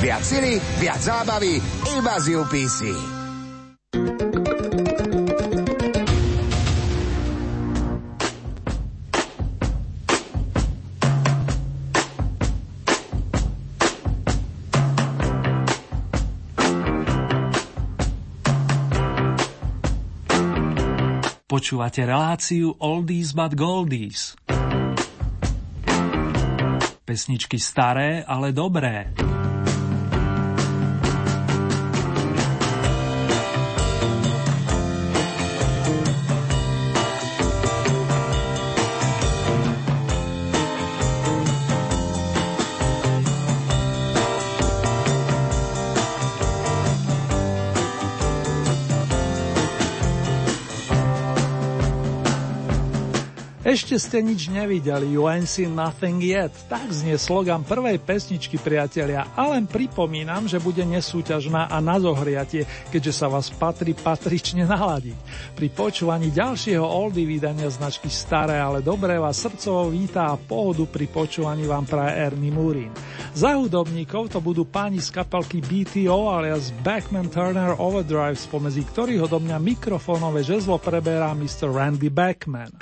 Viac sily, viac zábavy, iba z UPC. Počúvate reláciu Oldies but Goldies. Pesničky staré, ale dobré. Ešte ste nič nevideli, you ain't seen nothing yet. Tak znie slogan prvej pesničky, priatelia. A len pripomínam, že bude nesúťažná a na zohriatie, keďže sa vás patrí patrične naladiť. Pri počúvaní ďalšieho oldy vydania značky Staré, ale dobré vás srdcovo vítá a pohodu pri počúvaní vám praje Ernie Murin. Za hudobníkov to budú páni z kapelky BTO alias Backman Turner Overdrive, spomedzi ktorých do mňa mikrofónové žezlo preberá Mr. Randy Backman.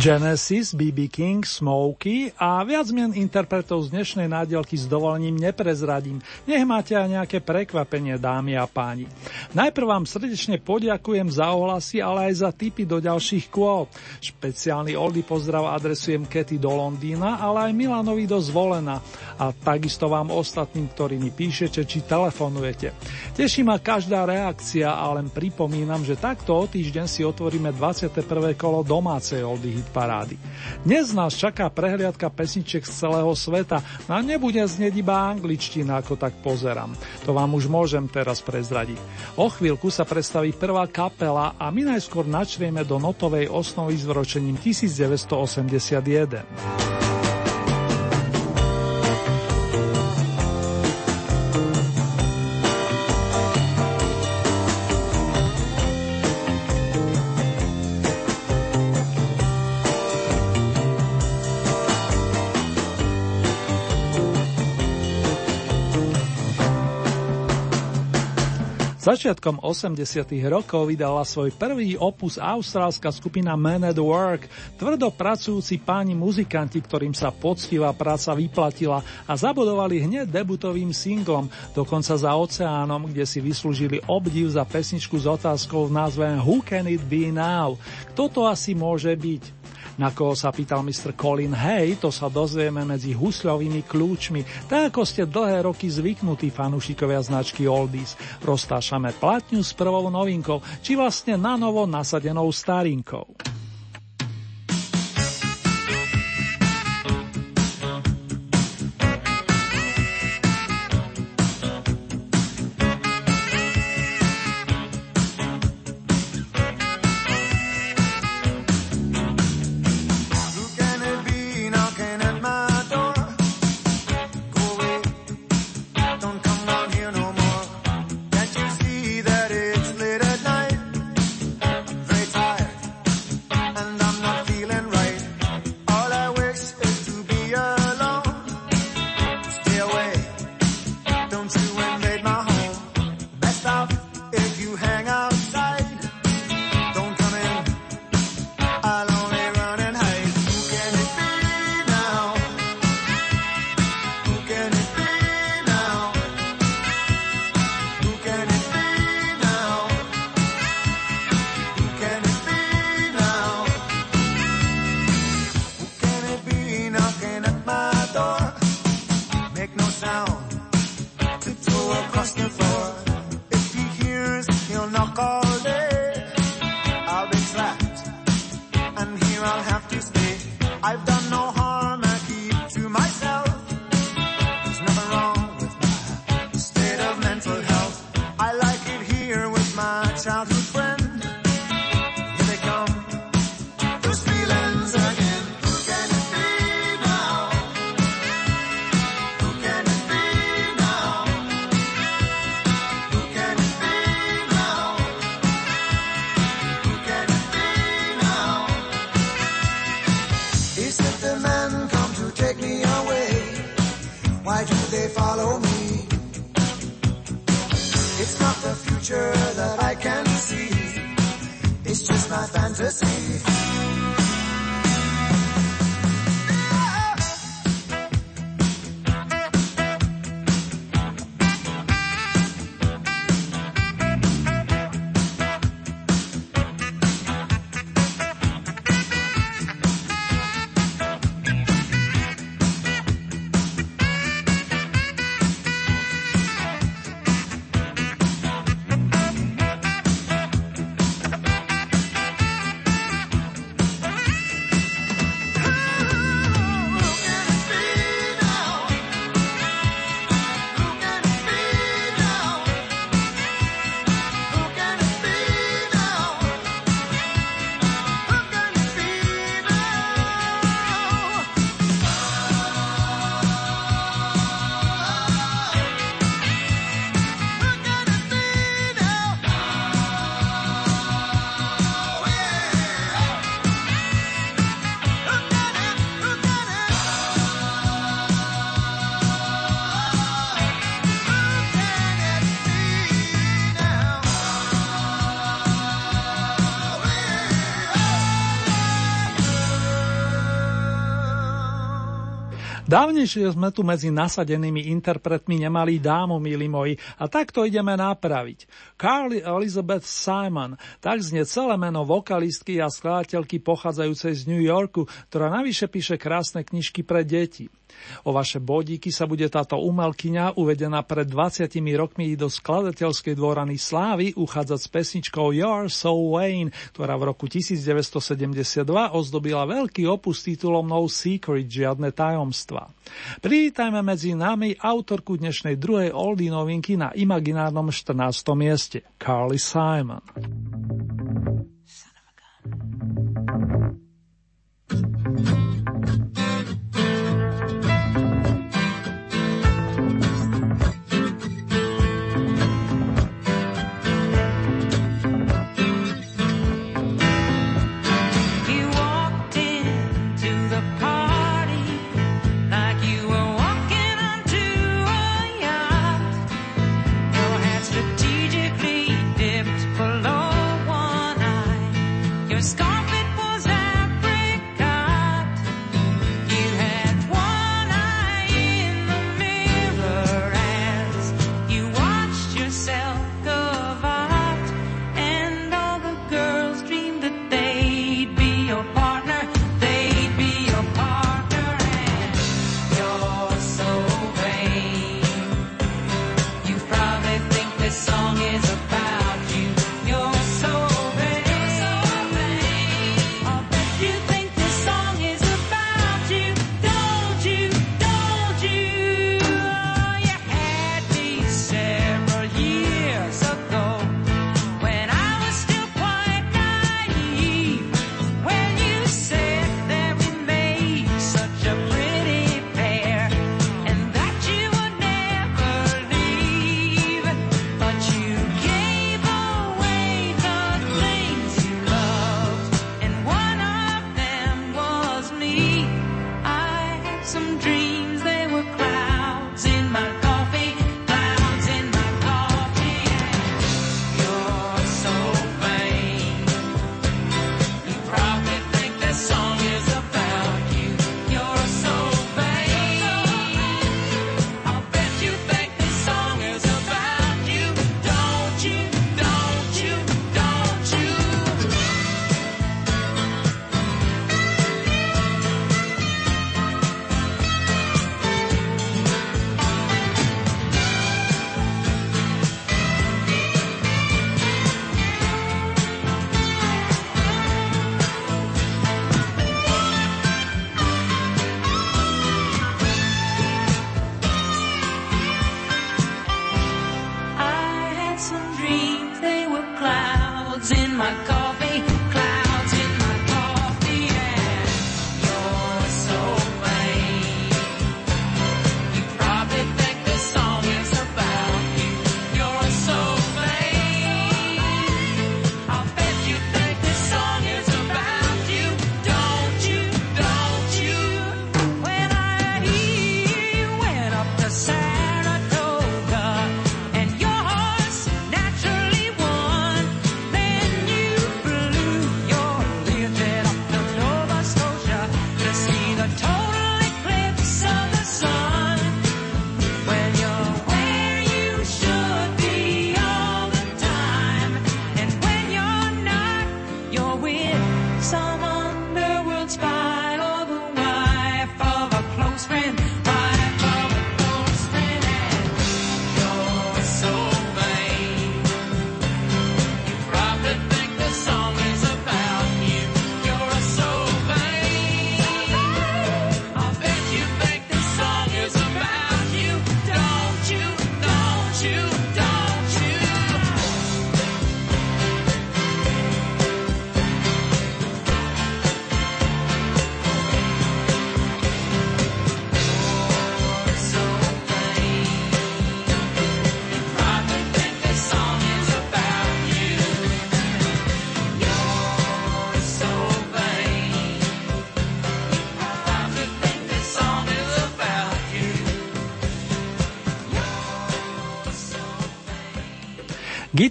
Genesis, BB King, Smokey a viac mien interpretov z dnešnej nádielky s dovolením neprezradím. Nech máte aj nejaké prekvapenie, dámy a páni. Najprv vám srdečne poďakujem za ohlasy, ale aj za tipy do ďalších kôl. Špeciálny oldy pozdrav adresujem Kety do Londýna, ale aj Milanovi do Zvolena a takisto vám ostatným, ktorí mi píšete či telefonujete. Teší ma každá reakcia a len pripomínam, že takto o týždeň si otvoríme 21. kolo domácej oldy hit parády. Dnes nás čaká prehliadka pesniček z celého sveta a nebude znieť iba angličtina, ako tak pozerám. To vám už môžem teraz prezradiť. O chvíľku sa predstaví prvá kapela a my najskôr načrieme do notovej osnovy s vročením 1981. Začiatkom 80. rokov vydala svoj prvý opus austrálska skupina Man at Work, tvrdo pracujúci páni muzikanti, ktorým sa poctivá práca vyplatila a zabudovali hneď debutovým singlom, dokonca za oceánom, kde si vyslúžili obdiv za pesničku s otázkou v názve Who Can It Be Now? Kto to asi môže byť? Na koho sa pýtal Mr. Colin Hay, to sa dozvieme medzi husľovými kľúčmi, tak ako ste dlhé roky zvyknutí fanúšikovia značky Oldies. Roztášame platňu s prvou novinkou, či vlastne na novo nasadenou starinkou. the. Dávnejšie sme tu medzi nasadenými interpretmi nemali dámu, milí moji, a takto ideme napraviť. Carly Elizabeth Simon, tak znie celé meno vokalistky a skladateľky pochádzajúcej z New Yorku, ktorá navyše píše krásne knižky pre deti. O vaše bodíky sa bude táto umelkyňa, uvedená pred 20 rokmi do skladateľskej dvorany Slávy, uchádzať s pesničkou You're So Wayne, ktorá v roku 1972 ozdobila veľký opus titulom No Secret, žiadne tajomstva. Privítajme medzi nami autorku dnešnej druhej oldie novinky na imaginárnom 14. mieste, Carly Simon. strategically dipped below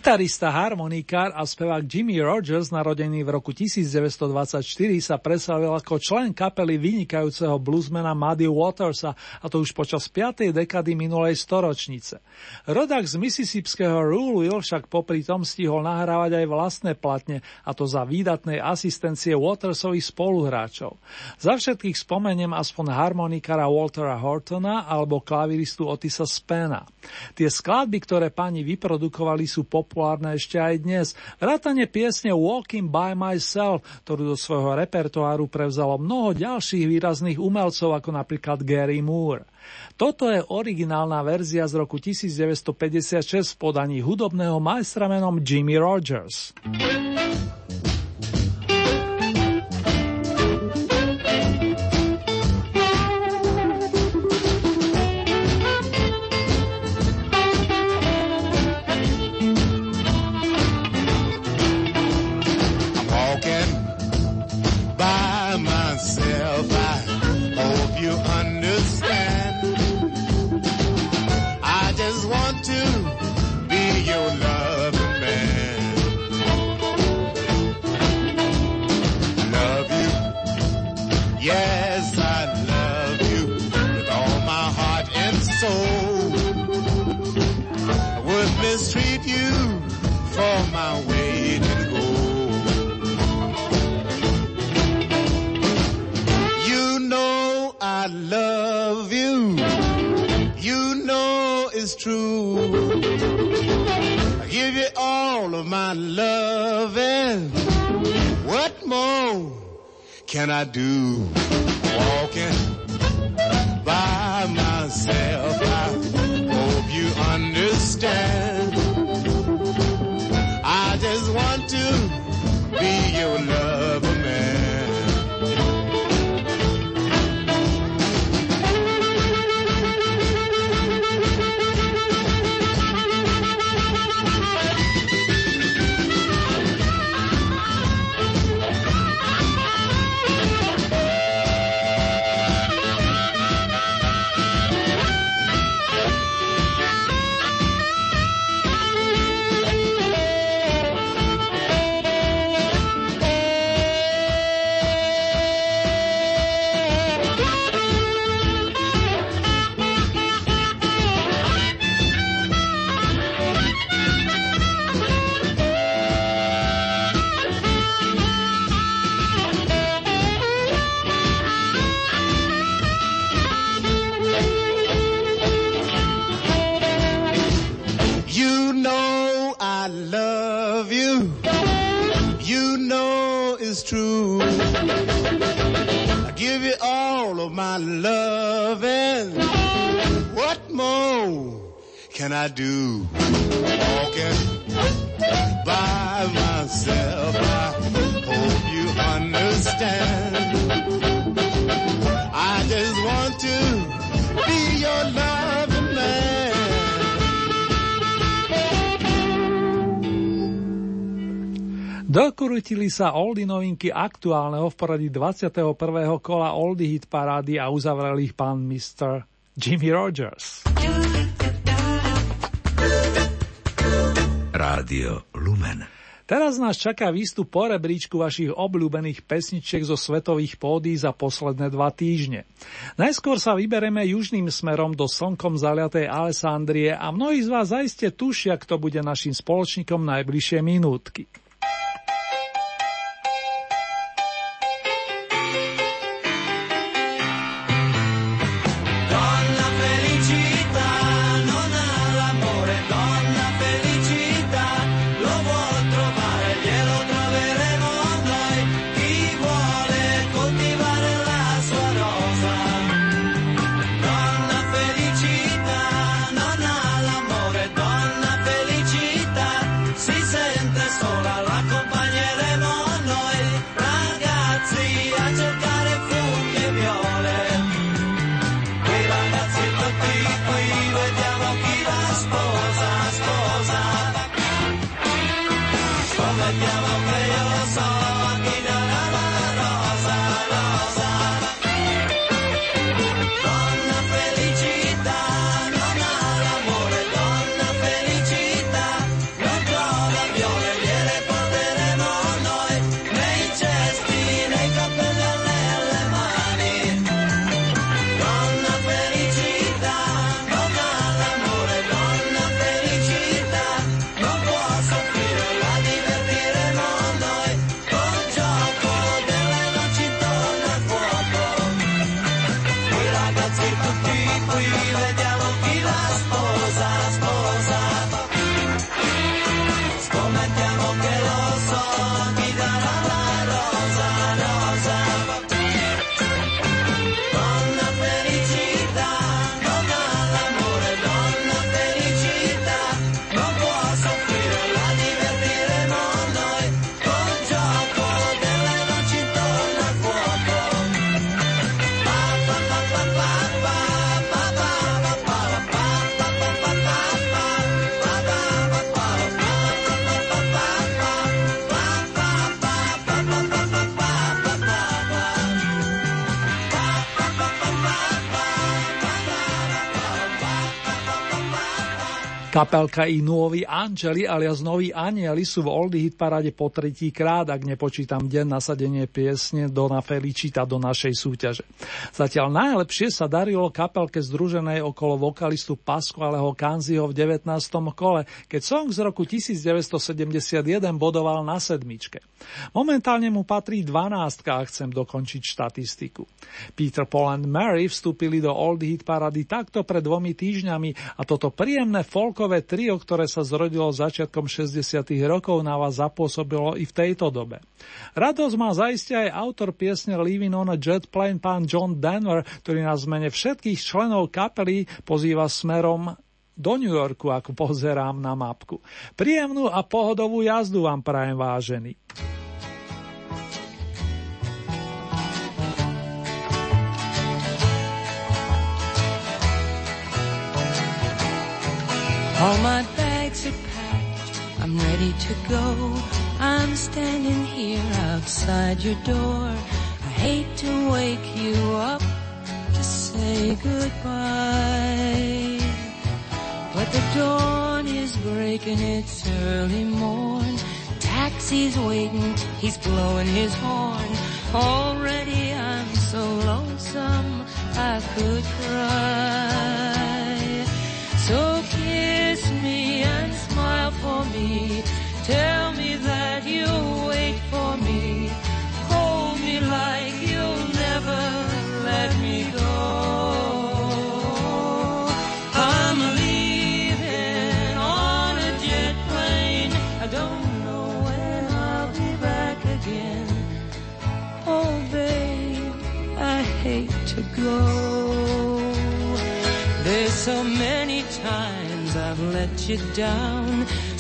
Gitarista, harmonikár a spevák Jimmy Rogers, narodený v roku 1924, sa preslavil ako člen kapely vynikajúceho bluesmana Muddy Watersa, a to už počas 5. dekady minulej storočnice. Rodak z Mississipského Ruleville však popri tom stihol nahrávať aj vlastné platne, a to za výdatnej asistencie Watersových spoluhráčov. Za všetkých spomeniem aspoň harmonikára Waltera Hortona alebo klaviristu Otisa Spena. Tie skladby, ktoré pani vyprodukovali, sú populárne ešte aj dnes. Vrátane piesne Walking by Myself, ktorú do svojho repertoáru prevzalo mnoho ďalších výrazných umelcov, ako napríklad Gary Moore. Toto je originálna verzia z roku 1956 v podaní hudobného majstra menom Jimmy Rogers. my way to go. You know I love you. You know it's true. I give you all of my loving. What more can I do? Walking by myself, I hope you understand. Can I do? Walking by myself. I hope you understand. I just want to be your loving Dokurutili sa oldy novinky aktuálneho v poradí 21. kola oldy hit parády a uzavreli ich pán Mr. Jimmy Rogers. Rádio Lumen. Teraz nás čaká výstup po rebríčku vašich obľúbených pesničiek zo svetových pódy za posledné dva týždne. Najskôr sa vybereme južným smerom do slnkom zaliatej Alessandrie a mnohí z vás zaiste tušia, kto bude našim spoločníkom najbližšie minútky. Kapelka i Nuovi Angeli alias Noví anieli sú v Oldie Hit parade po tretí krát, ak nepočítam deň nasadenie piesne Dona Felicita do našej súťaže. Zatiaľ najlepšie sa darilo kapelke združenej okolo vokalistu Pasqualeho Kanziho v 19. kole, keď song z roku 1971 bodoval na sedmičke. Momentálne mu patrí 12 a chcem dokončiť štatistiku. Peter Paul and Mary vstúpili do Oldie Hit parady takto pred dvomi týždňami a toto príjemné folk rockové trio, ktoré sa zrodilo začiatkom 60. rokov, na vás zapôsobilo i v tejto dobe. Radosť má zaiste aj autor piesne Living on a Jet Plane, pán John Denver, ktorý nás zmene všetkých členov kapely pozýva smerom do New Yorku, ako pozerám na mapku. Príjemnú a pohodovú jazdu vám prajem vážený. All my bags are packed, I'm ready to go. I'm standing here outside your door. I hate to wake you up to say goodbye. But the dawn is breaking, it's early morn. Taxi's waiting, he's blowing his horn. Already I'm so lonesome I could cry. Tell me that you'll wait for me. Hold me like you'll never let me go. I'm leaving on a jet plane. I don't know when I'll be back again. Oh, babe, I hate to go. There's so many times I've let you down.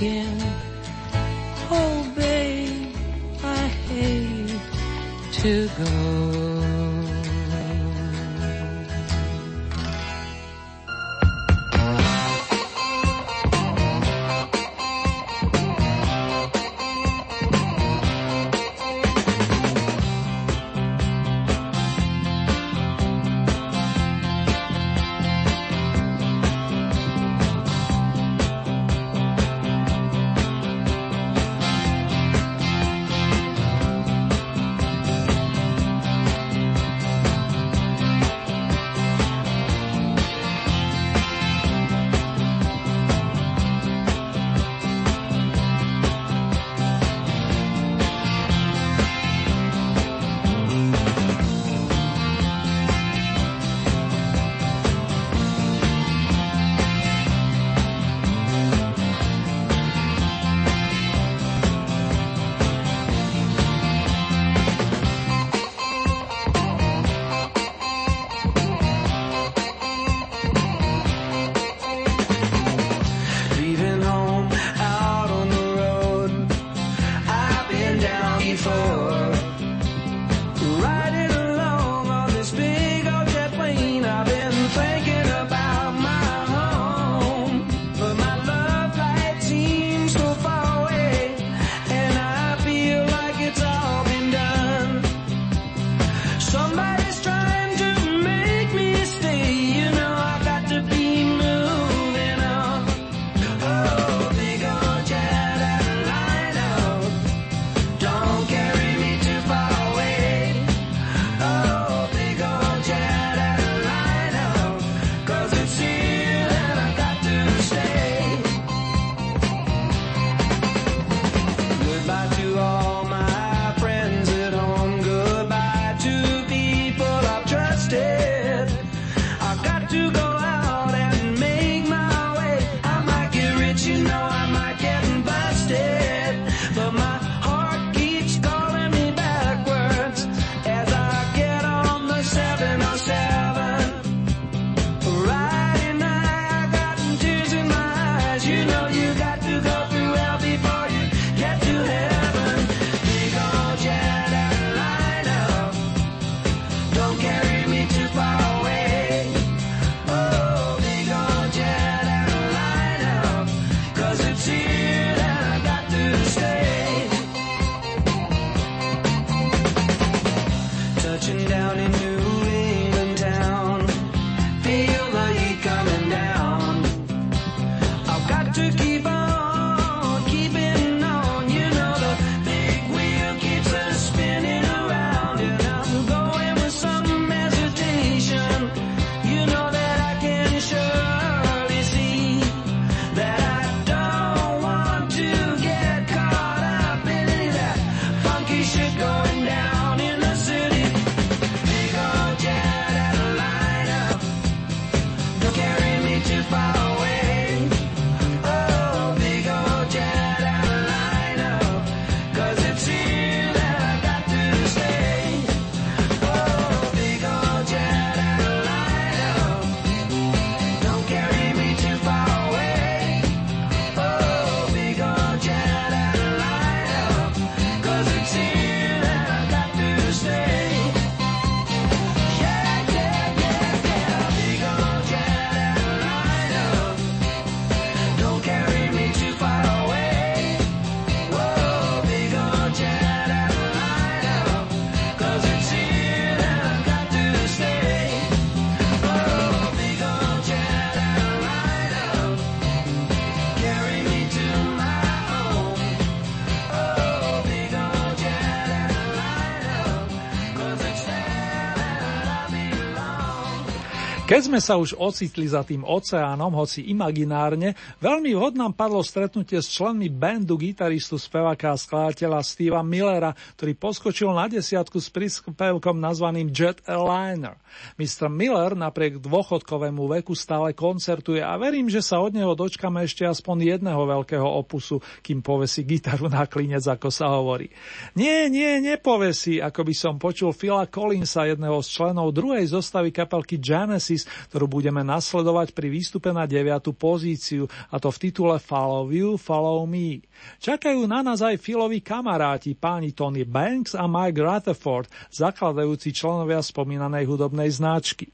Again. Oh, babe, I hate to go. Keď sme sa už ocitli za tým oceánom, hoci imaginárne, veľmi vhod nám padlo stretnutie s členmi bandu gitaristu, speváka a skladateľa Steva Millera, ktorý poskočil na desiatku s príspevkom nazvaným Jet Airliner. Mr. Miller napriek dôchodkovému veku stále koncertuje a verím, že sa od neho dočkame ešte aspoň jedného veľkého opusu, kým povesí gitaru na klinec, ako sa hovorí. Nie, nie, nepovesí, ako by som počul Phila Collinsa, jedného z členov druhej zostavy kapelky Genesis, ktorú budeme nasledovať pri výstupe na 9. pozíciu, a to v titule Follow You, Follow Me. Čakajú na nás aj Filovi kamaráti, páni Tony Banks a Mike Rutherford, zakladajúci členovia spomínanej hudobnej značky.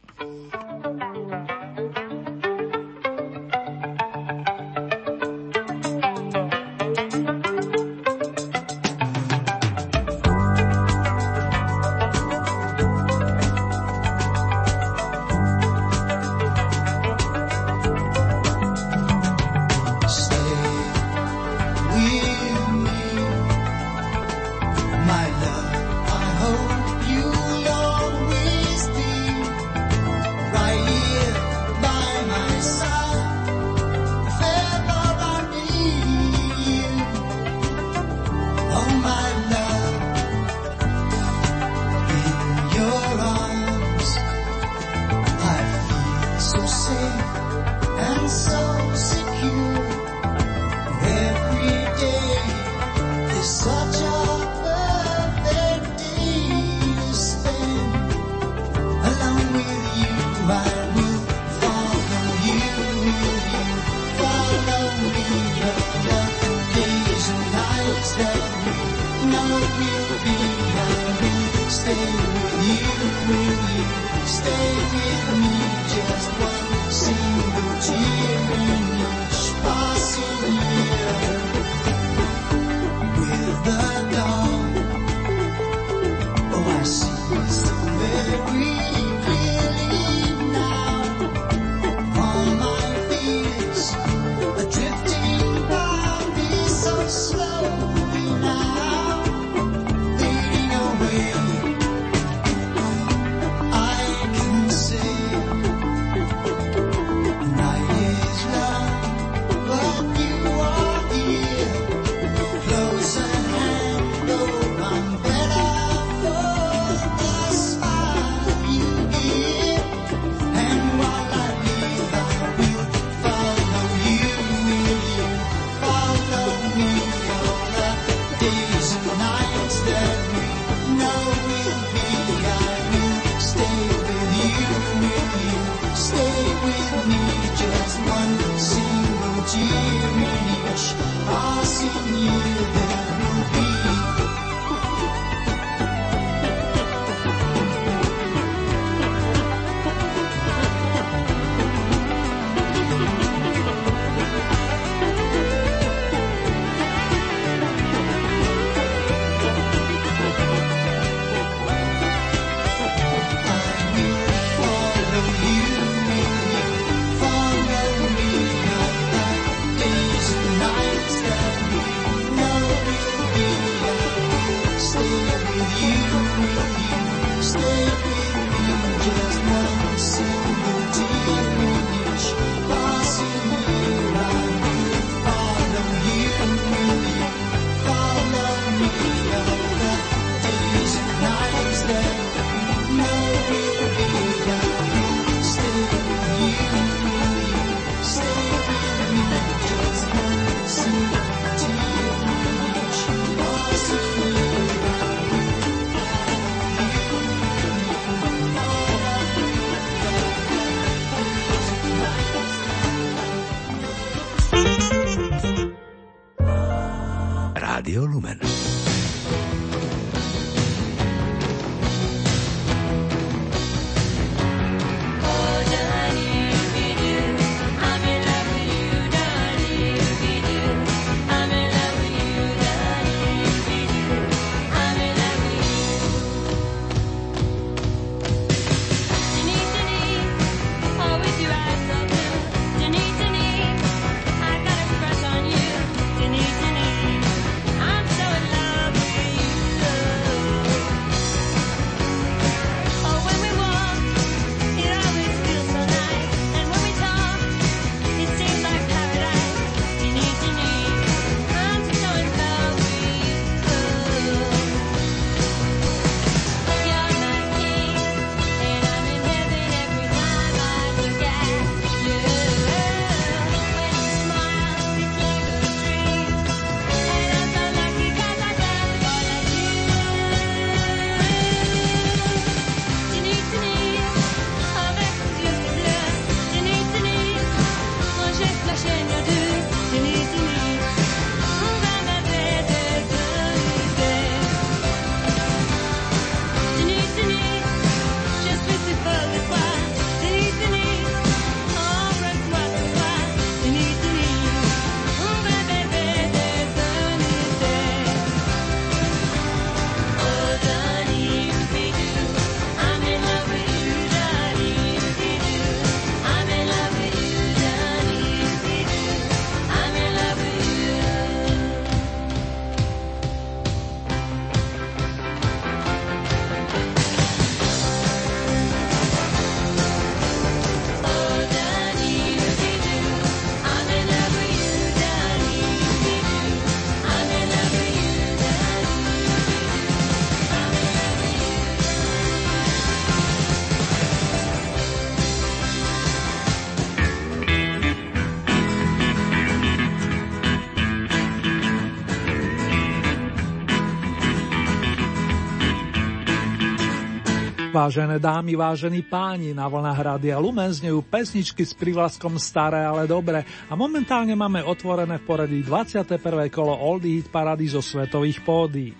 Vážené dámy, vážení páni, na vlnách Rádia Lumen znejú pesničky s privlaskom staré, ale dobre a momentálne máme otvorené v poradí 21. kolo Oldie Hit Parady zo svetových pódií.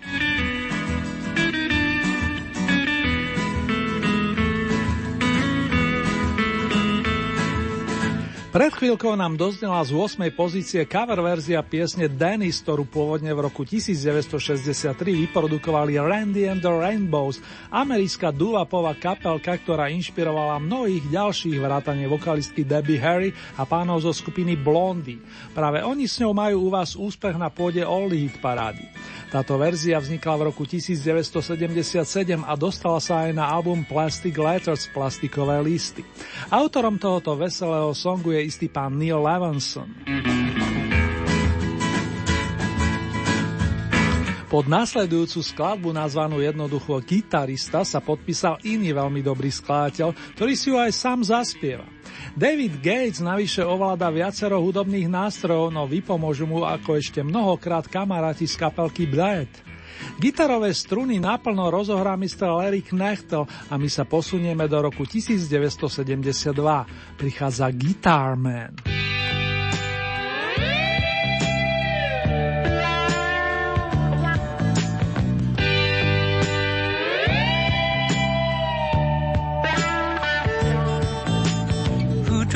Pred chvíľkou nám doznela z 8. pozície cover verzia piesne Dennis, ktorú pôvodne v roku 1963 vyprodukovali Randy and the Rainbows, americká dulapová kapelka, ktorá inšpirovala mnohých ďalších vrátane vokalistky Debbie Harry a pánov zo skupiny Blondy. Práve oni s ňou majú u vás úspech na pôde Oldie Hit parády. Táto verzia vznikla v roku 1977 a dostala sa aj na album Plastic Letters plastikové listy. Autorom tohoto veselého songu je istý pán Neil Levinson. Pod následujúcu skladbu nazvanú jednoducho Gitarista sa podpísal iný veľmi dobrý skladateľ, ktorý si ju aj sám zaspieva. David Gates navyše ovláda viacero hudobných nástrojov, no vypomôžu mu ako ešte mnohokrát kamaráti z kapelky Bled. Gitarové struny naplno rozohrá Mr. Larry Knechtel a my sa posunieme do roku 1972. Prichádza Guitar Man.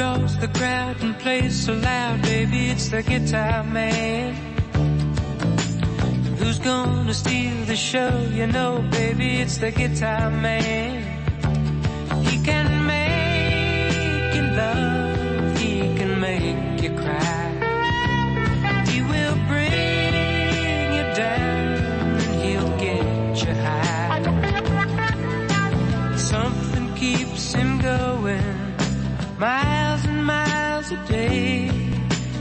Draws the crowd and plays so loud, baby, it's the guitar man. Who's gonna steal the show? You know, baby, it's the guitar man. He can make you love, he can make you cry. He will bring you down and he'll get you high. Something keeps him going. My a day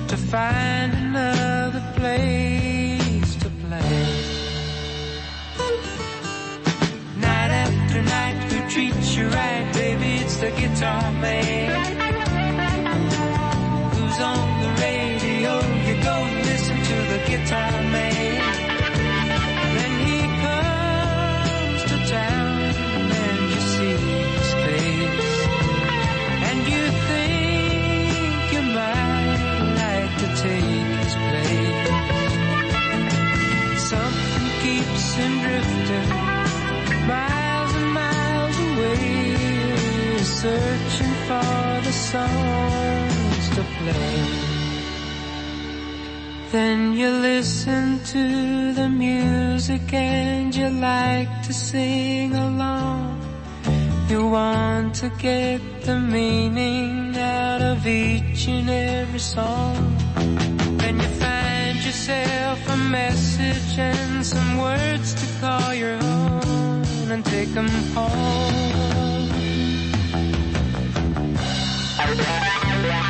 to find another place to play. Night after night, who treats you right, baby? It's the guitar man. Who's on the radio? You go listen to the guitar man. Searching for the songs to play. Then you listen to the music and you like to sing along. You want to get the meaning out of each and every song. Then you find yourself a message and some words to call your own and take them home. Música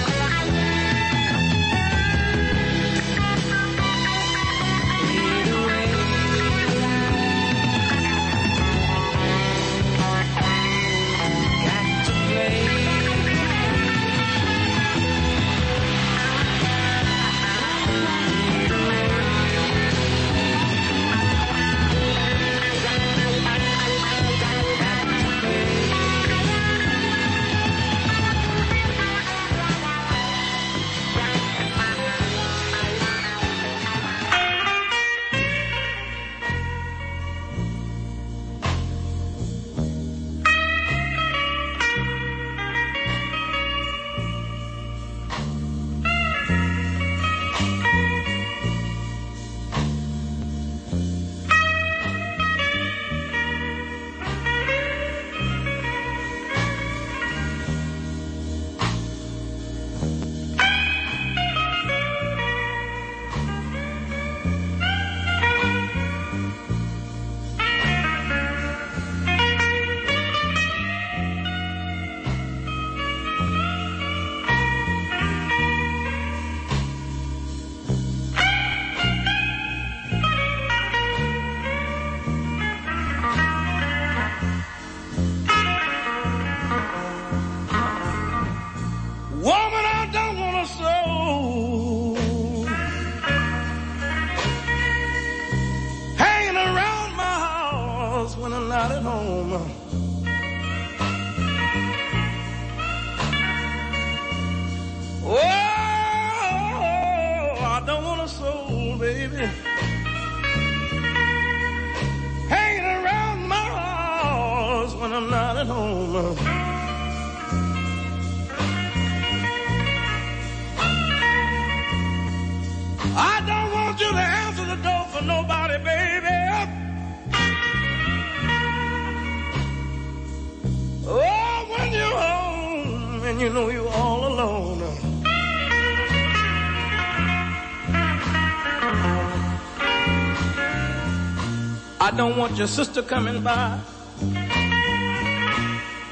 Your sister coming by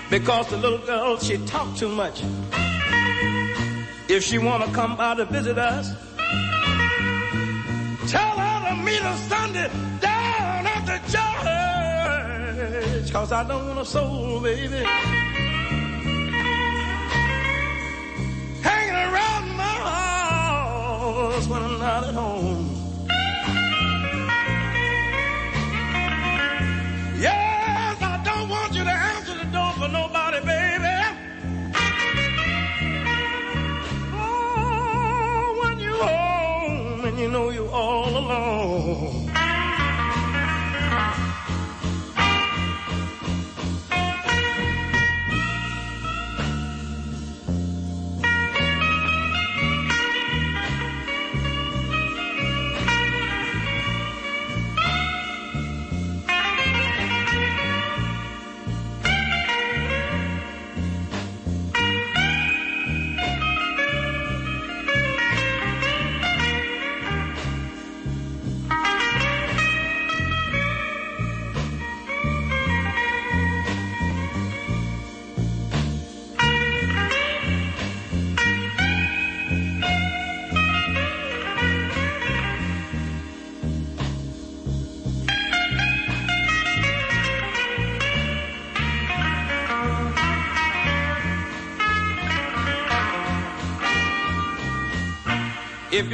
because the little girl she talk too much. If she wanna come by to visit us, tell her to meet us Sunday down at the church. Cause I don't want a soul, baby. Hanging around my house when I'm not at home.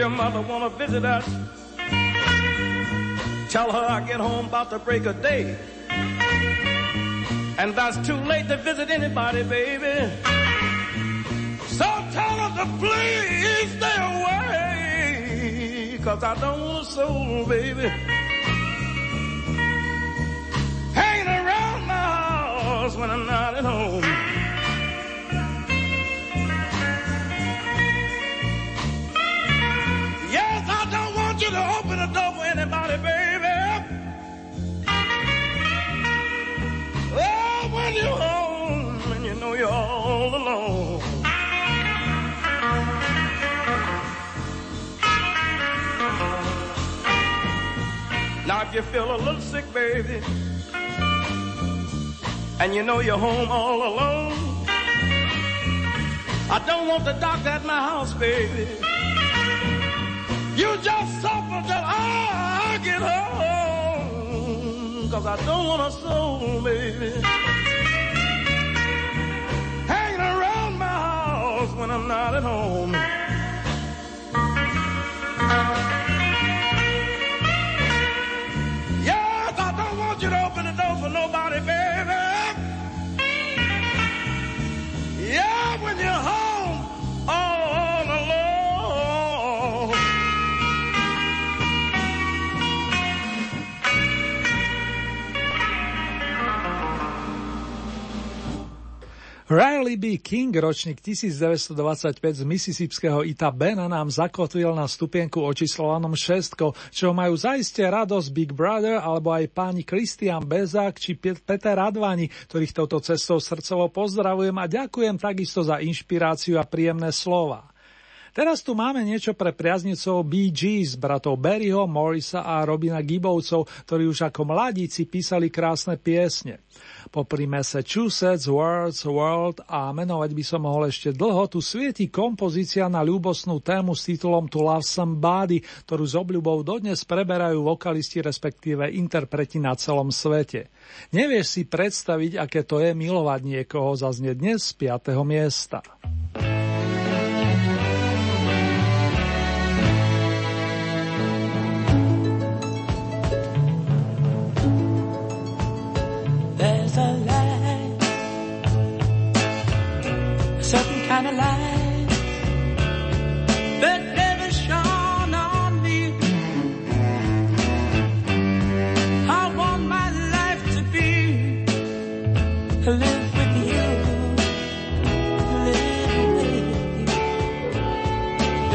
Your mother wanna visit us, tell her I get home about the break of day. And that's too late to visit anybody, baby. So tell her to please stay away. Cause I don't want a soul, baby. Hanging around my house when I'm not at home. You feel a little sick, baby, and you know you're home all alone, I don't want the doctor at my house, baby. You just suffer till I get home. Cause I don't want a soul, baby. Hanging around my house when I'm not at home. Riley B. King, ročník 1925 z Mississipského Ita Bena nám zakotvil na stupienku očíslovanom šestko, čo majú zaiste radosť Big Brother alebo aj páni Kristian Bezák či Peter Radvani, ktorých touto cestou srdcovo pozdravujem a ďakujem takisto za inšpiráciu a príjemné slova. Teraz tu máme niečo pre priaznicov Bee Gees, bratov Barryho, Morrisa a Robina Gibovcov, ktorí už ako mladíci písali krásne piesne. Popri Massachusetts, World's World a menovať by som mohol ešte dlho, tu svieti kompozícia na ľúbosnú tému s titulom To Love Somebody, ktorú s obľubou dodnes preberajú vokalisti respektíve interpreti na celom svete. Nevieš si predstaviť, aké to je milovať niekoho, zaznie dnes z 5. miesta.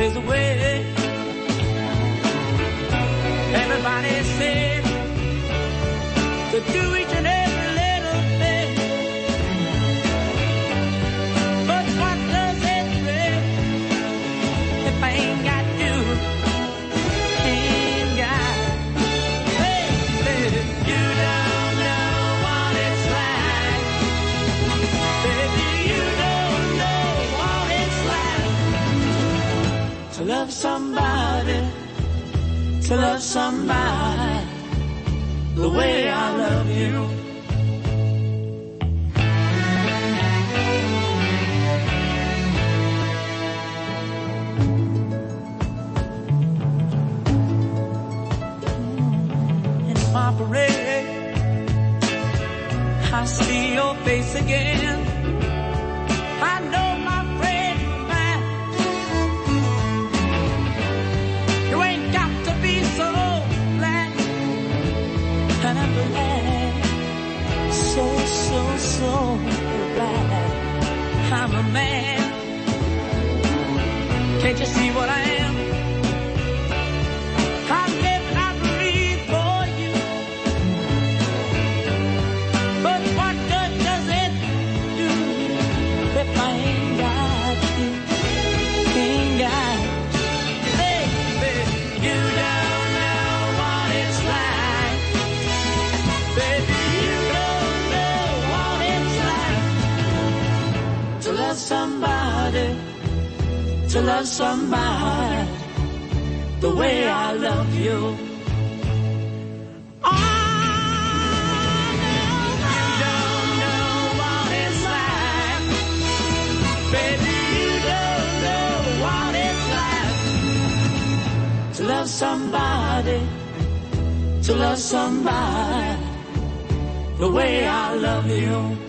There's a way. Everybody says love somebody, to love somebody the way I love you. My parade. I see your face again. man. Can't you see what I am? to love somebody the way I love you. I to love somebody, to love somebody the way I love you.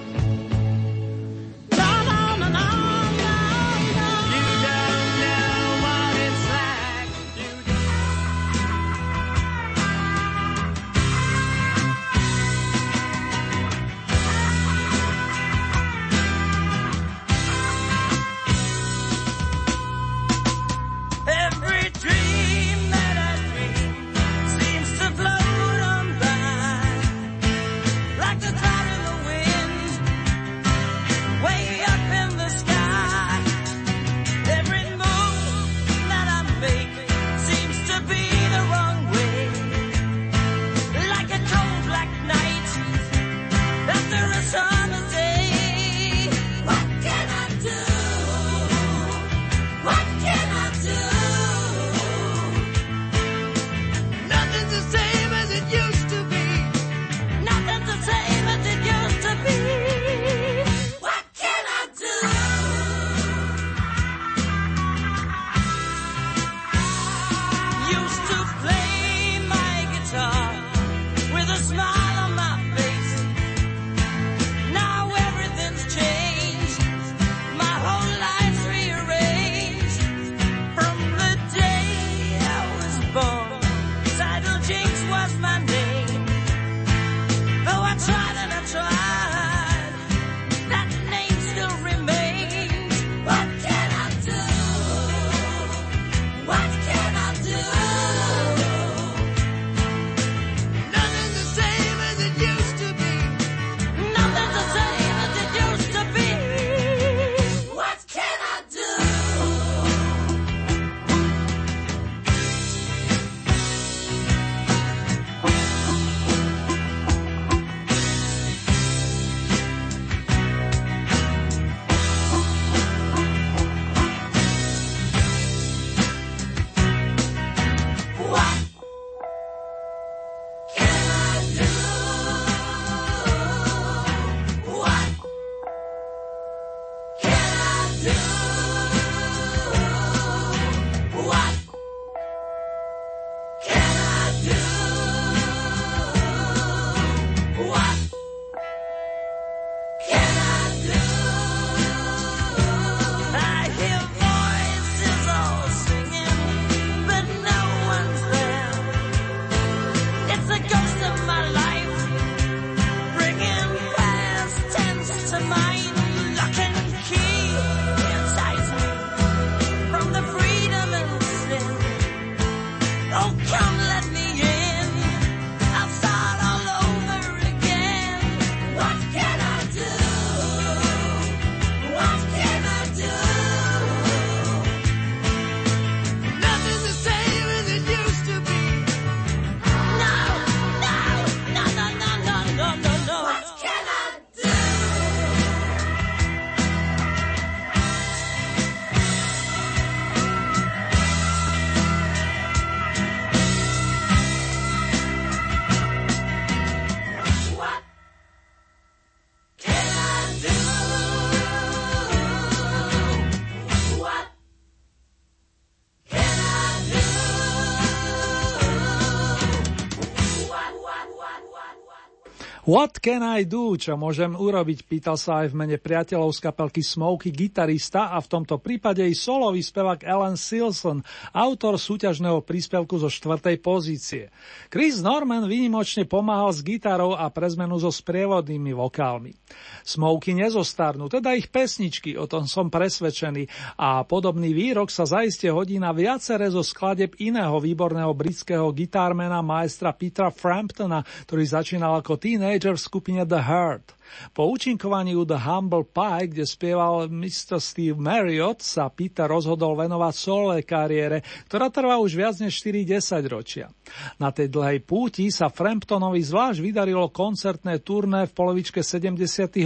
What can I do? Čo môžem urobiť? Pýtal sa aj v mene priateľov z kapelky Smokey gitarista a v tomto prípade i solový spevák Alan Silson, autor súťažného príspevku zo štvrtej pozície. Chris Norman výnimočne pomáhal s gitarou a pre zmenu so sprievodnými vokálmi. Smokey nezostarnú, teda ich pesničky, o tom som presvedčený a podobný výrok sa zaiste hodí na viacere zo skladeb iného výborného britského gitármena maestra Petra Framptona, ktorý začínal ako v skupine The Heart. Po účinkovaní u The Humble Pie, kde spieval Mr. Steve Marriott, sa Peter rozhodol venovať solé kariére, ktorá trvá už viac než 4 ročia. Na tej dlhej púti sa Framptonovi zvlášť vydarilo koncertné turné v polovičke 70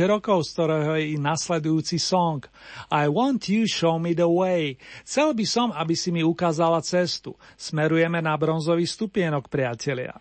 rokov, z ktorého je i nasledujúci song I want you show me the way. Chcel by som, aby si mi ukázala cestu. Smerujeme na bronzový stupienok, priatelia.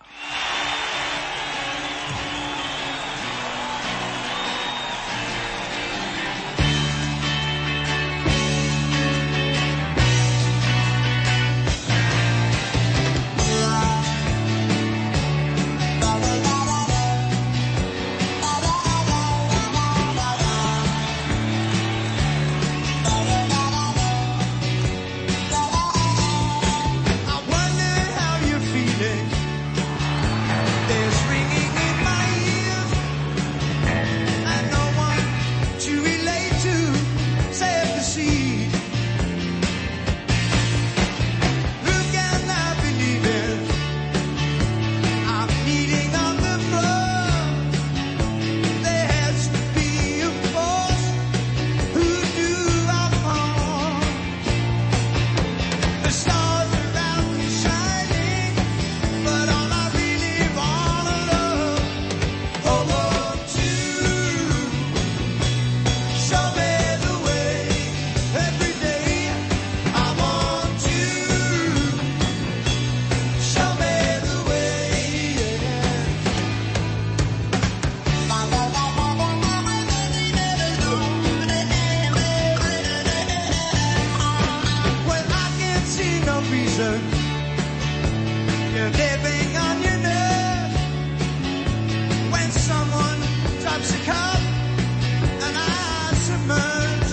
sun.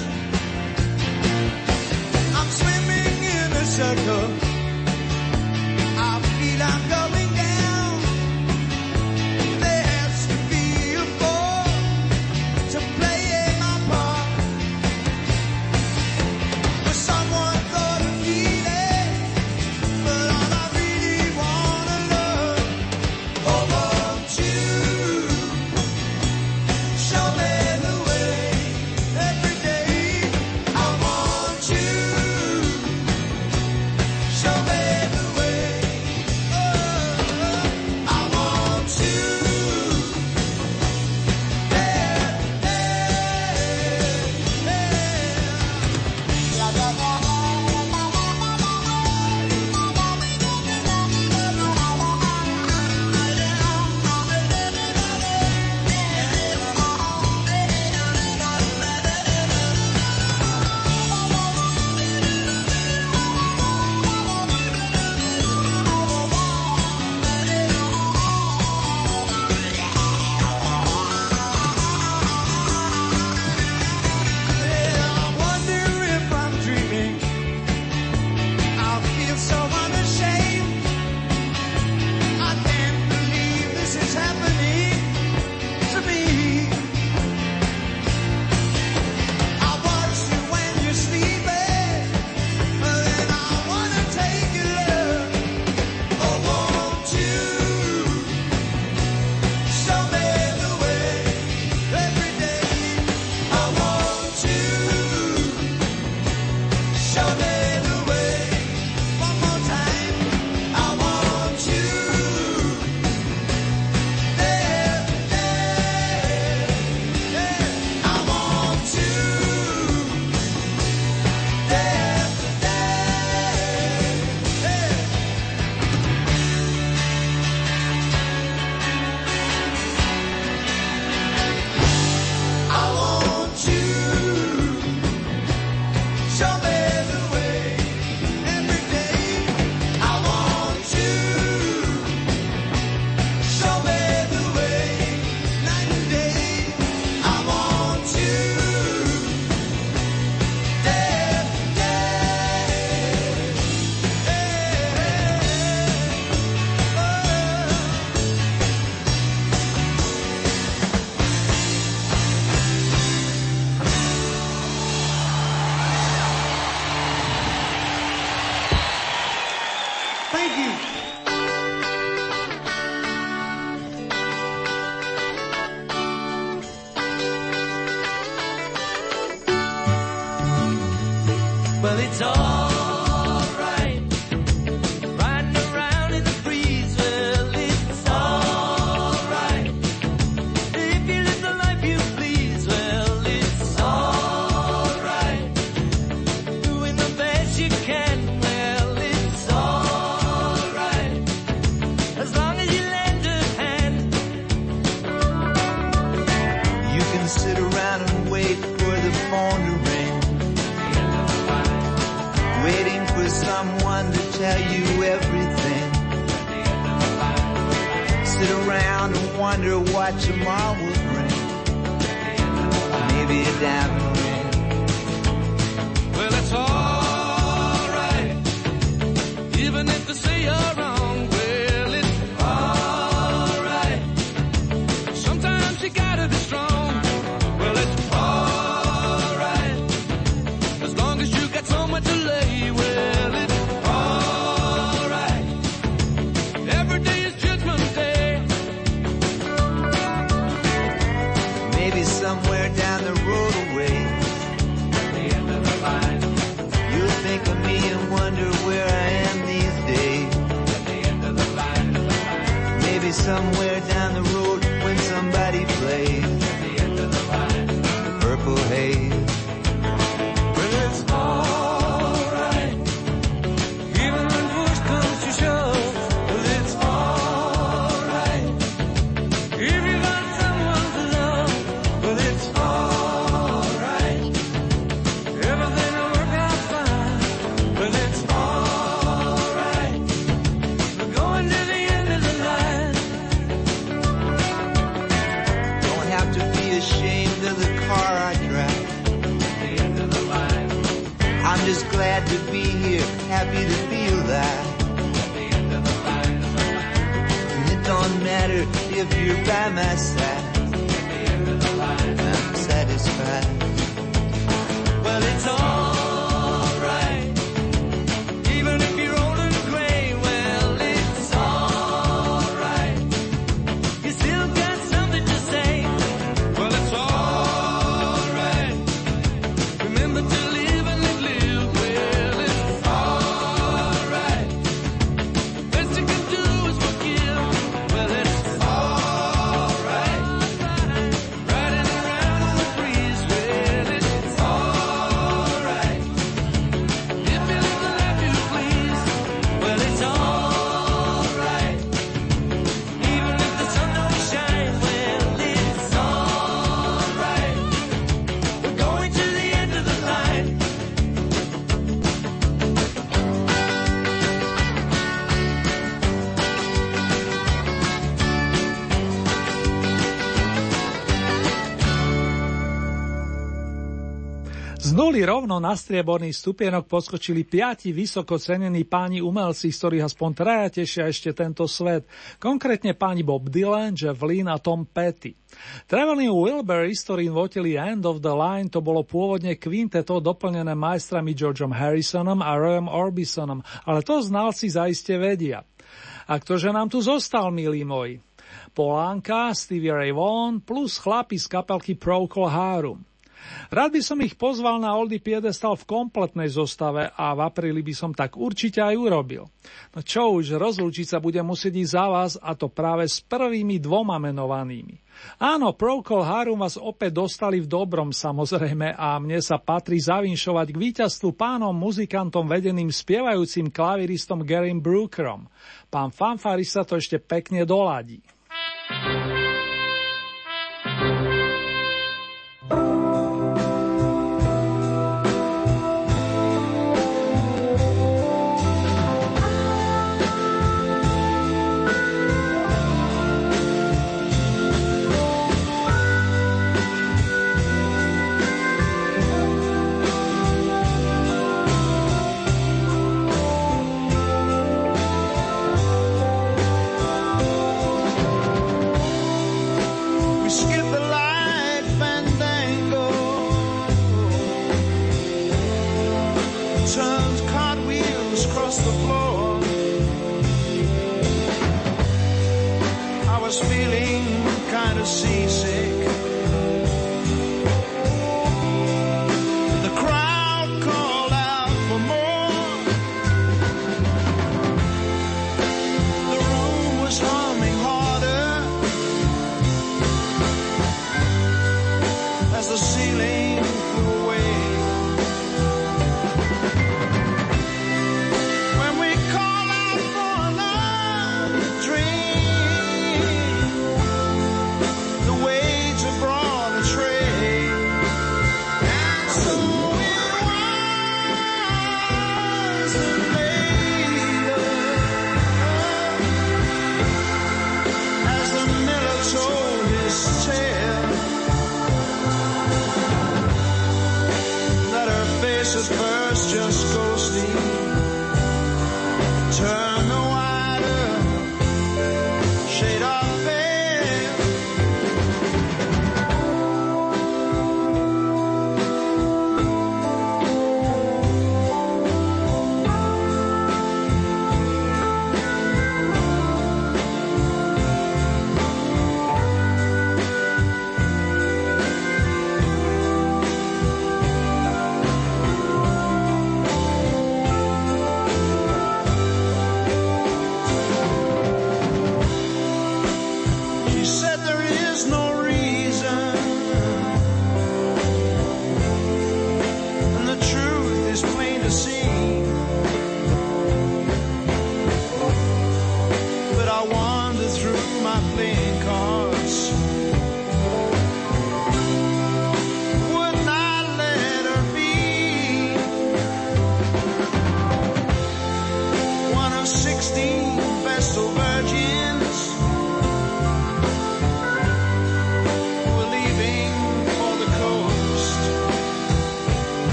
Thank you. boli rovno na strieborný stupienok poskočili piati vysoko cenení páni umelci, z ktorých aspoň traja tešia ešte tento svet, konkrétne páni Bob Dylan, Jeff Lynne a Tom Petty. Traveling Wilburys, ktorým votili End of the Line, to bolo pôvodne kvinteto doplnené majstrami Georgeom Harrisonom a Royom Orbisonom, ale to znalci zaiste vedia. A ktože nám tu zostal, milí moji? Polánka, Stevie Ray Vaughan plus chlapi z kapelky Procol Harum. Rád by som ich pozval na Oldy Piedestal v kompletnej zostave a v apríli by som tak určite aj urobil. No čo už, rozlúčiť sa bude musieť ísť za vás a to práve s prvými dvoma menovanými. Áno, Procol Harum vás opäť dostali v dobrom samozrejme a mne sa patrí zavinšovať k víťazstvu pánom muzikantom vedeným spievajúcim klaviristom Gerim Brookerom. Pán fanfarista to ešte pekne doladí. thank you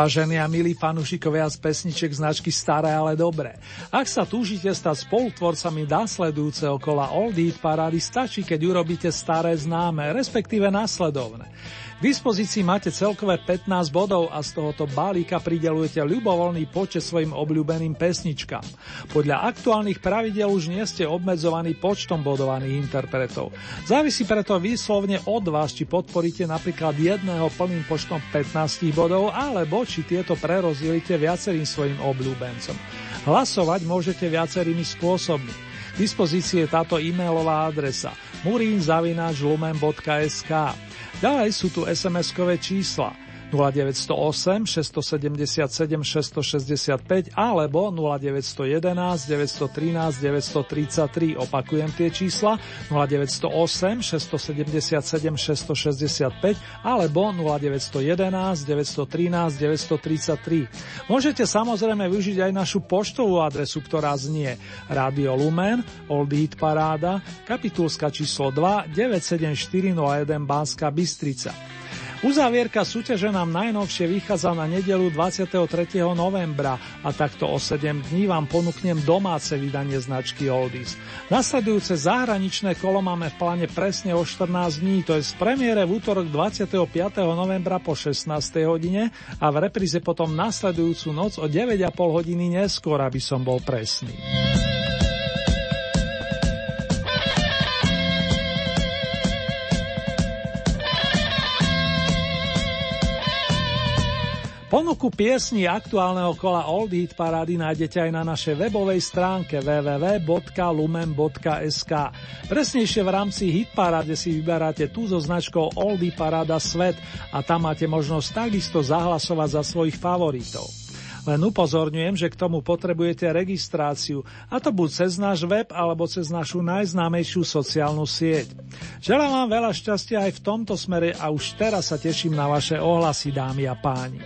Vážení a milí fanúšikovia z pesniček značky Staré, ale dobré. Ak sa túžite stať spolutvorcami následujúceho kola Old Eat parády, stačí, keď urobíte staré známe, respektíve následovné. V dispozícii máte celkové 15 bodov a z tohoto balíka pridelujete ľubovoľný počet svojim obľúbeným pesničkám. Podľa aktuálnych pravidel už nie ste obmedzovaní počtom bodovaných interpretov. Závisí preto výslovne od vás, či podporíte napríklad jedného plným počtom 15 bodov, alebo či tieto prerozdielite viacerým svojim obľúbencom. Hlasovať môžete viacerými spôsobmi. Dispozícii je táto e-mailová adresa murinzavináčlumen.sk Ďalej sú tu SMS-kové čísla 0908 677 665 alebo 0911 913 933. Opakujem tie čísla 0908 677 665 alebo 0911 913 933. Môžete samozrejme využiť aj našu poštovú adresu, ktorá znie Radio Lumen, Old Hit Paráda, kapitulska číslo 2 97401 Banská Bystrica. Uzávierka súťaže nám najnovšie vychádza na nedelu 23. novembra a takto o 7 dní vám ponúknem domáce vydanie značky Oldies. Nasledujúce zahraničné kolo máme v pláne presne o 14 dní, to je z premiére v útorok 25. novembra po 16. hodine a v repríze potom nasledujúcu noc o 9,5 hodiny neskôr, aby som bol presný. Ponuku piesní aktuálneho kola Old Hit parády nájdete aj na našej webovej stránke www.lumen.sk. Presnejšie v rámci Hit paráde si vyberáte tú so značkou Oldie Paráda Svet a tam máte možnosť takisto zahlasovať za svojich favoritov. Len upozorňujem, že k tomu potrebujete registráciu, a to buď cez náš web alebo cez našu najznámejšiu sociálnu sieť. Želám vám veľa šťastia aj v tomto smere a už teraz sa teším na vaše ohlasy, dámy a páni.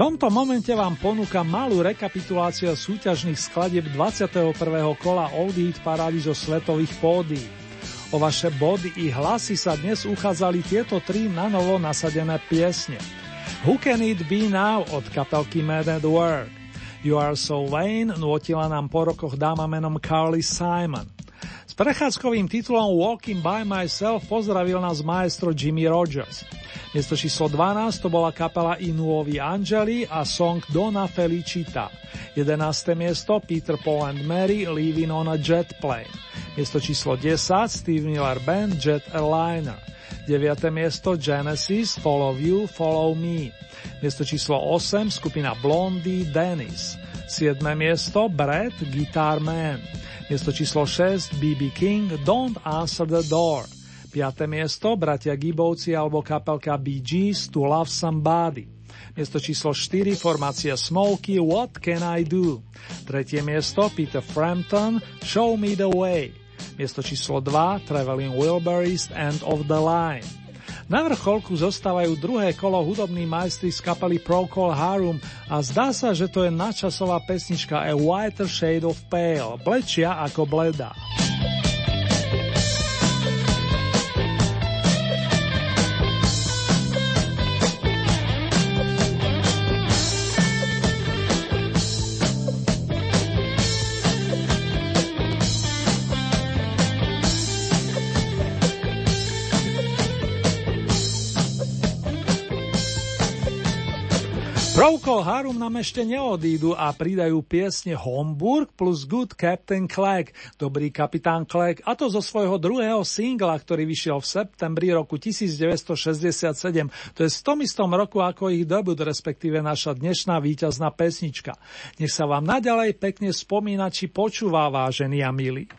Tomto momente vám ponúkam malú rekapituláciu súťažných skladeb 21. kola Old Eat parády zo svetových pódy. O vaše body i hlasy sa dnes uchádzali tieto tri na novo nasadené piesne. Who Can It Be Now od kapelky Mad at Work. You Are So Vain nutila nám po rokoch dáma menom Carly Simon. S prechádzkovým titulom Walking by Myself pozdravil nás maestro Jimmy Rogers. Miesto číslo 12 to bola kapela Inuovi Angeli a song Dona Felicita. 11. miesto Peter Paul and Mary Leaving on a Jet Plane. Miesto číslo 10 Steve Miller Band Jet Airliner. 9. miesto Genesis Follow You, Follow Me. Miesto číslo 8 skupina Blondie Dennis. 7. miesto Brett Guitar Man. Miesto číslo 6 BB King Don't Answer the Door. 5. miesto bratia Gibovci alebo kapelka Gees To Love Somebody. Miesto číslo 4 formácia Smokey What Can I Do. Tretie miesto Peter Frampton Show Me the Way. Miesto číslo 2 Traveling Wilburys End of the Line. Na vrcholku zostávajú druhé kolo hudobný majstri z kapely Procol Harum a zdá sa, že to je nadčasová pesnička A Whiter Shade of Pale, blečia ako bledá. Procol Harum nám ešte neodídu a pridajú piesne Homburg plus Good Captain Clegg, dobrý kapitán Clegg, a to zo svojho druhého singla, ktorý vyšiel v septembri roku 1967. To je v tom istom roku ako ich debut, respektíve naša dnešná víťazná pesnička. Nech sa vám naďalej pekne spomína, či počúva, vážení a milí.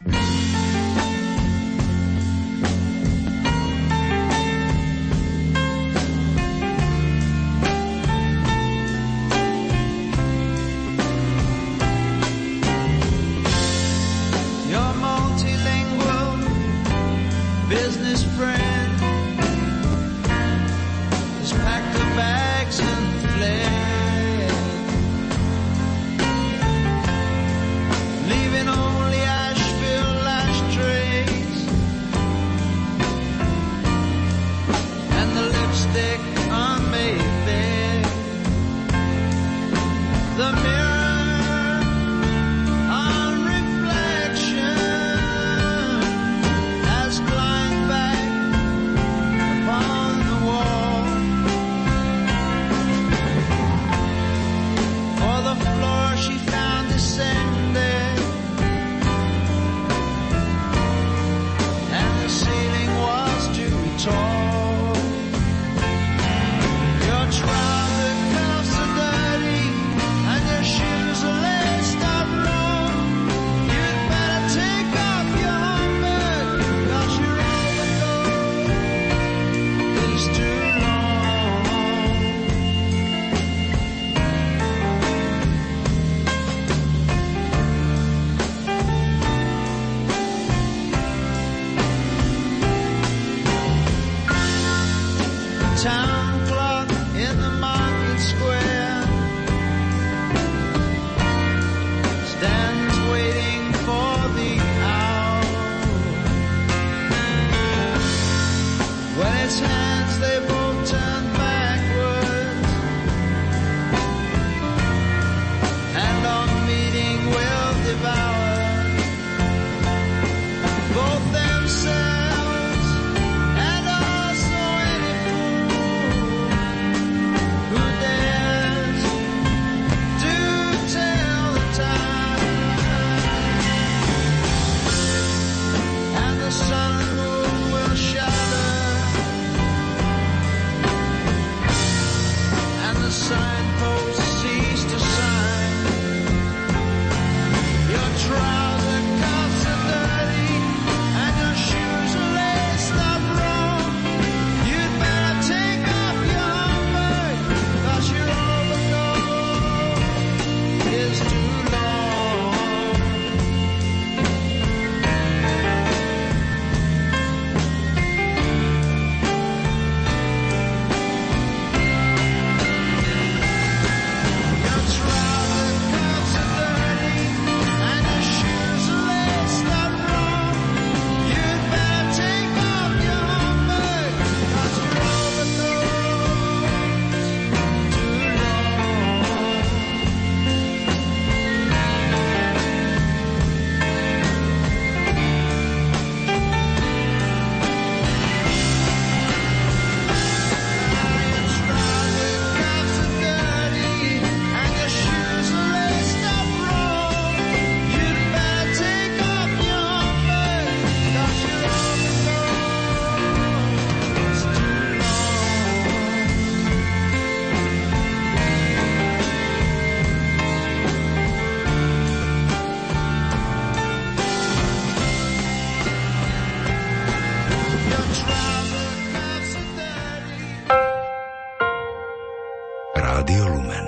Rádio Lumen.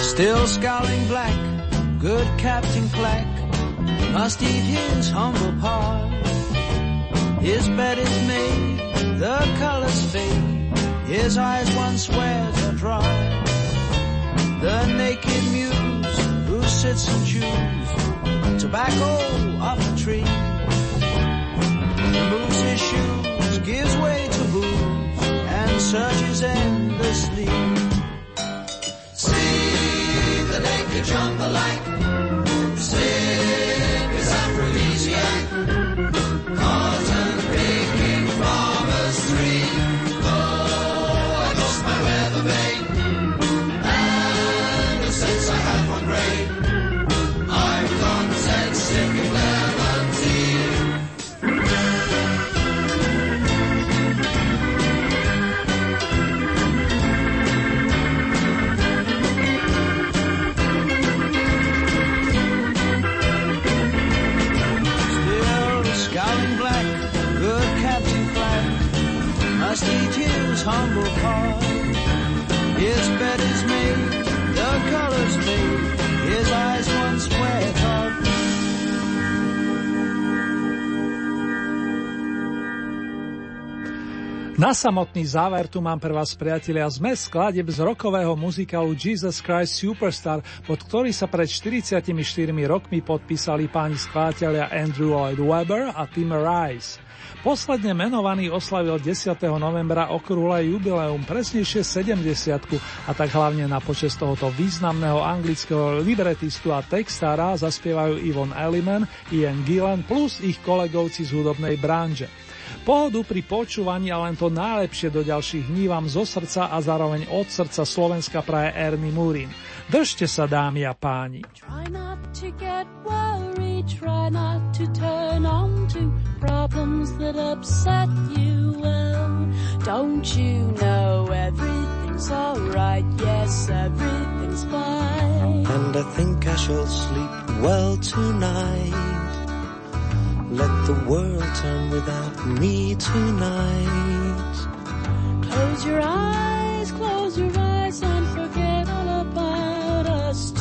Still scowling black, good Captain Flack must eat his humble part. His bed is made, the colors fade, his eyes once wears are dry. The naked muse who sits and chews tobacco off a tree. Removes his shoes, gives way to booze, searches endlessly. See the naked jungle like Na samotný záver tu mám pre vás, priatelia, zmes skladeb z rokového muzikálu Jesus Christ Superstar, pod ktorý sa pred 44 rokmi podpísali páni skladateľia Andrew Lloyd Webber a Tim Rice. Posledne menovaný oslavil 10. novembra okrúhle jubileum, presnejšie 70 a tak hlavne na počas tohoto významného anglického libretistu a textára zaspievajú Yvonne Elliman, Ian Gillan plus ich kolegovci z hudobnej branže. Pohodu pri počúvaní a len to najlepšie do ďalších dní vám zo srdca a zároveň od srdca Slovenska praje Ernie Murin. Držte sa dámy a páni. Try not to get worried, try not to turn on to problems that upset you. Well, don't you know everything's alright? Yes, everything's fine. And I think I shall sleep well tonight. Let the world turn without me tonight. Close your eyes, close your eyes, and forget all about us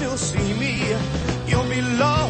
still see me. You'll be lost.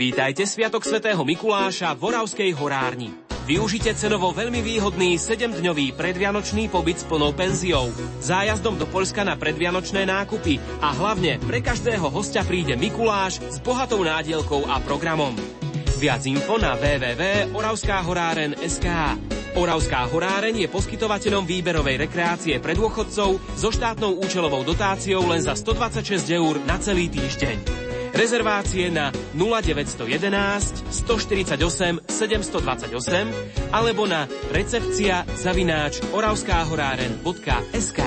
Privítajte Sviatok svätého Mikuláša v Oravskej horárni. Využite cenovo veľmi výhodný 7-dňový predvianočný pobyt s plnou penziou, zájazdom do Polska na predvianočné nákupy a hlavne pre každého hostia príde Mikuláš s bohatou nádielkou a programom. Viac info na www.oravskahoráren.sk Oravská horáreň je poskytovateľom výberovej rekreácie pre dôchodcov so štátnou účelovou dotáciou len za 126 eur na celý týždeň. Rezervácie na 0911 148 728 alebo na recepcia zavináč oravskahoráren.sk